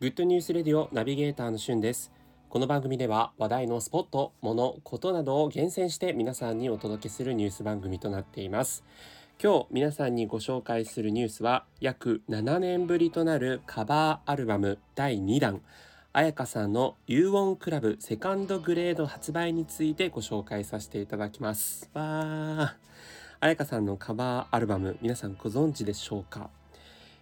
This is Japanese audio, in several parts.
グッドニュースレディオナビゲーターのしゅんです。この番組では話題のスポット、もの、ことなどを厳選して皆さんにお届けするニュース番組となっています。今日皆さんにご紹介するニュースは約7年ぶりとなるカバーアルバム第2弾彩香さんの u オンクラブセカンドグレード発売についてご紹介させていただきます。わー。彩香さんのカバーアルバム皆さんご存知でしょうか？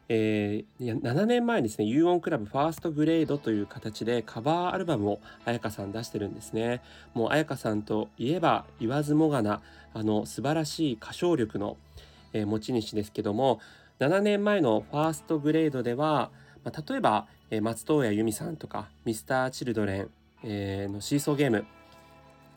えー、7年前ですね、ユーオンクラブファーストグレードという形でカバーアルバムを絢香さん出してるんですね。もう絢香さんといえば言わずもがな、あの素晴らしい歌唱力の、えー、持ち主ですけども、7年前のファーストグレードでは、まあ、例えば、えー、松任谷由実さんとか、ミスター・チルドレン、えー、のシーソーゲーム、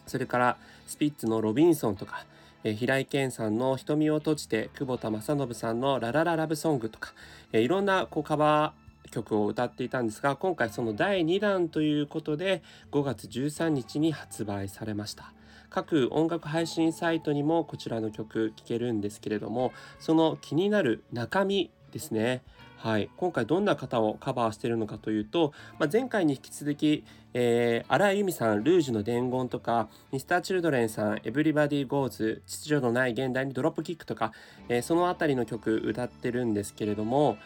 それからスピッツのロビンソンとか、えー、平井堅さんの瞳を閉じて、久保田利伸さんの La La La Love Song とか、えー、いろんなこうカバー曲を歌っていたんですが、今回その第2弾ということで、5月13日に発売されました。各音楽配信サイトにもこちらの曲聴けるんですけれども、その気になる中身ですね。はい、今回どんな方をカバーしているのかというと、まあ、前回に引き続き、えー、荒井由実さん、ルージュの伝言とか、Mr.Children さん、 everybody goes、秩序のない現代にドロップキックとか、えー、その辺りの曲歌ってるんですけれども、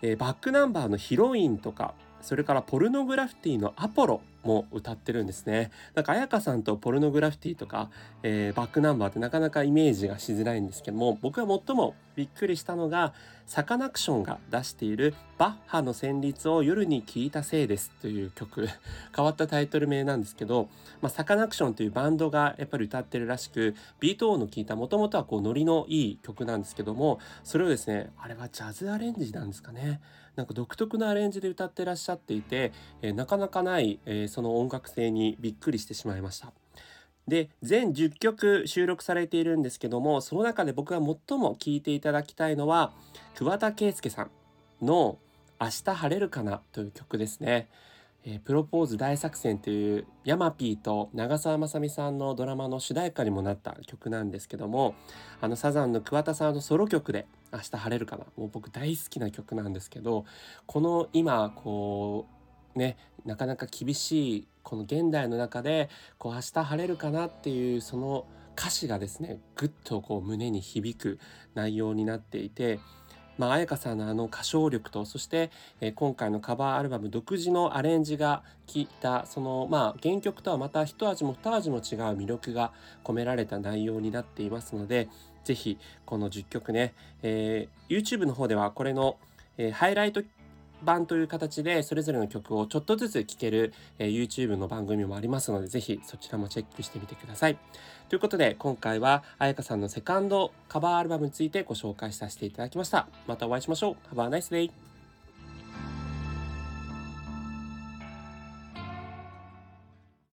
えー、バックナンバーのヒロインとか、それからポルノグラフィティのアポロも歌ってるんですね。なんか彩香さんとポルノグラフィティとか、えー、バックナンバーってなかなかイメージがしづらいんですけども、僕が最もびっくりしたのが、サカナクションが出しているバッハの旋律を夜に聴いたせいですという曲、変わったタイトル名なんですけど、まあ、サカナクションというバンドがやっぱり歌ってるらしく、ビート音の効いたもともとはこうノリのいい曲なんですけども、それをですね、あれはジャズアレンジなんですかね。なんか独特なアレンジで歌ってらっしゃっていて、えー、なかなかない、えー、その音楽性にびっくりしてしまいました。で、全10曲収録されているんですけども、その中で僕が最も聴いていただきたいのは、桑田佳祐さんの明日晴れるかなという曲ですね。えー、プロポーズ大作戦というヤマピーと長澤まさみさんのドラマの主題歌にもなった曲なんですけども、あのサザンの桑田さんのソロ曲で明日晴れるかな。もう僕大好きな曲なんですけど、この今、こう、ね、なかなか厳しいこの現代の中でこう明日晴れるかなっていうその歌詞がですねぐっとこう胸に響く内容になっていてまあ、彩香さんのあの歌唱力と、そして、えー、今回のカバーアルバム独自のアレンジが効いた、その、まあ、原曲とはまた一味も二味も違う魅力が込められた内容になっていますので、ぜひ、この10曲ね、えー、YouTube の方ではこれの、えー、ハイライト版という形でそれぞれの曲をちょっとずつ聴ける、えー、YouTube の番組もありますので、ぜひそちらもチェックしてみてください。ということで、今回は彩香さんのセカンドカバーアルバムについてご紹介させていただきました。またお会いしましょう。Have a nice day!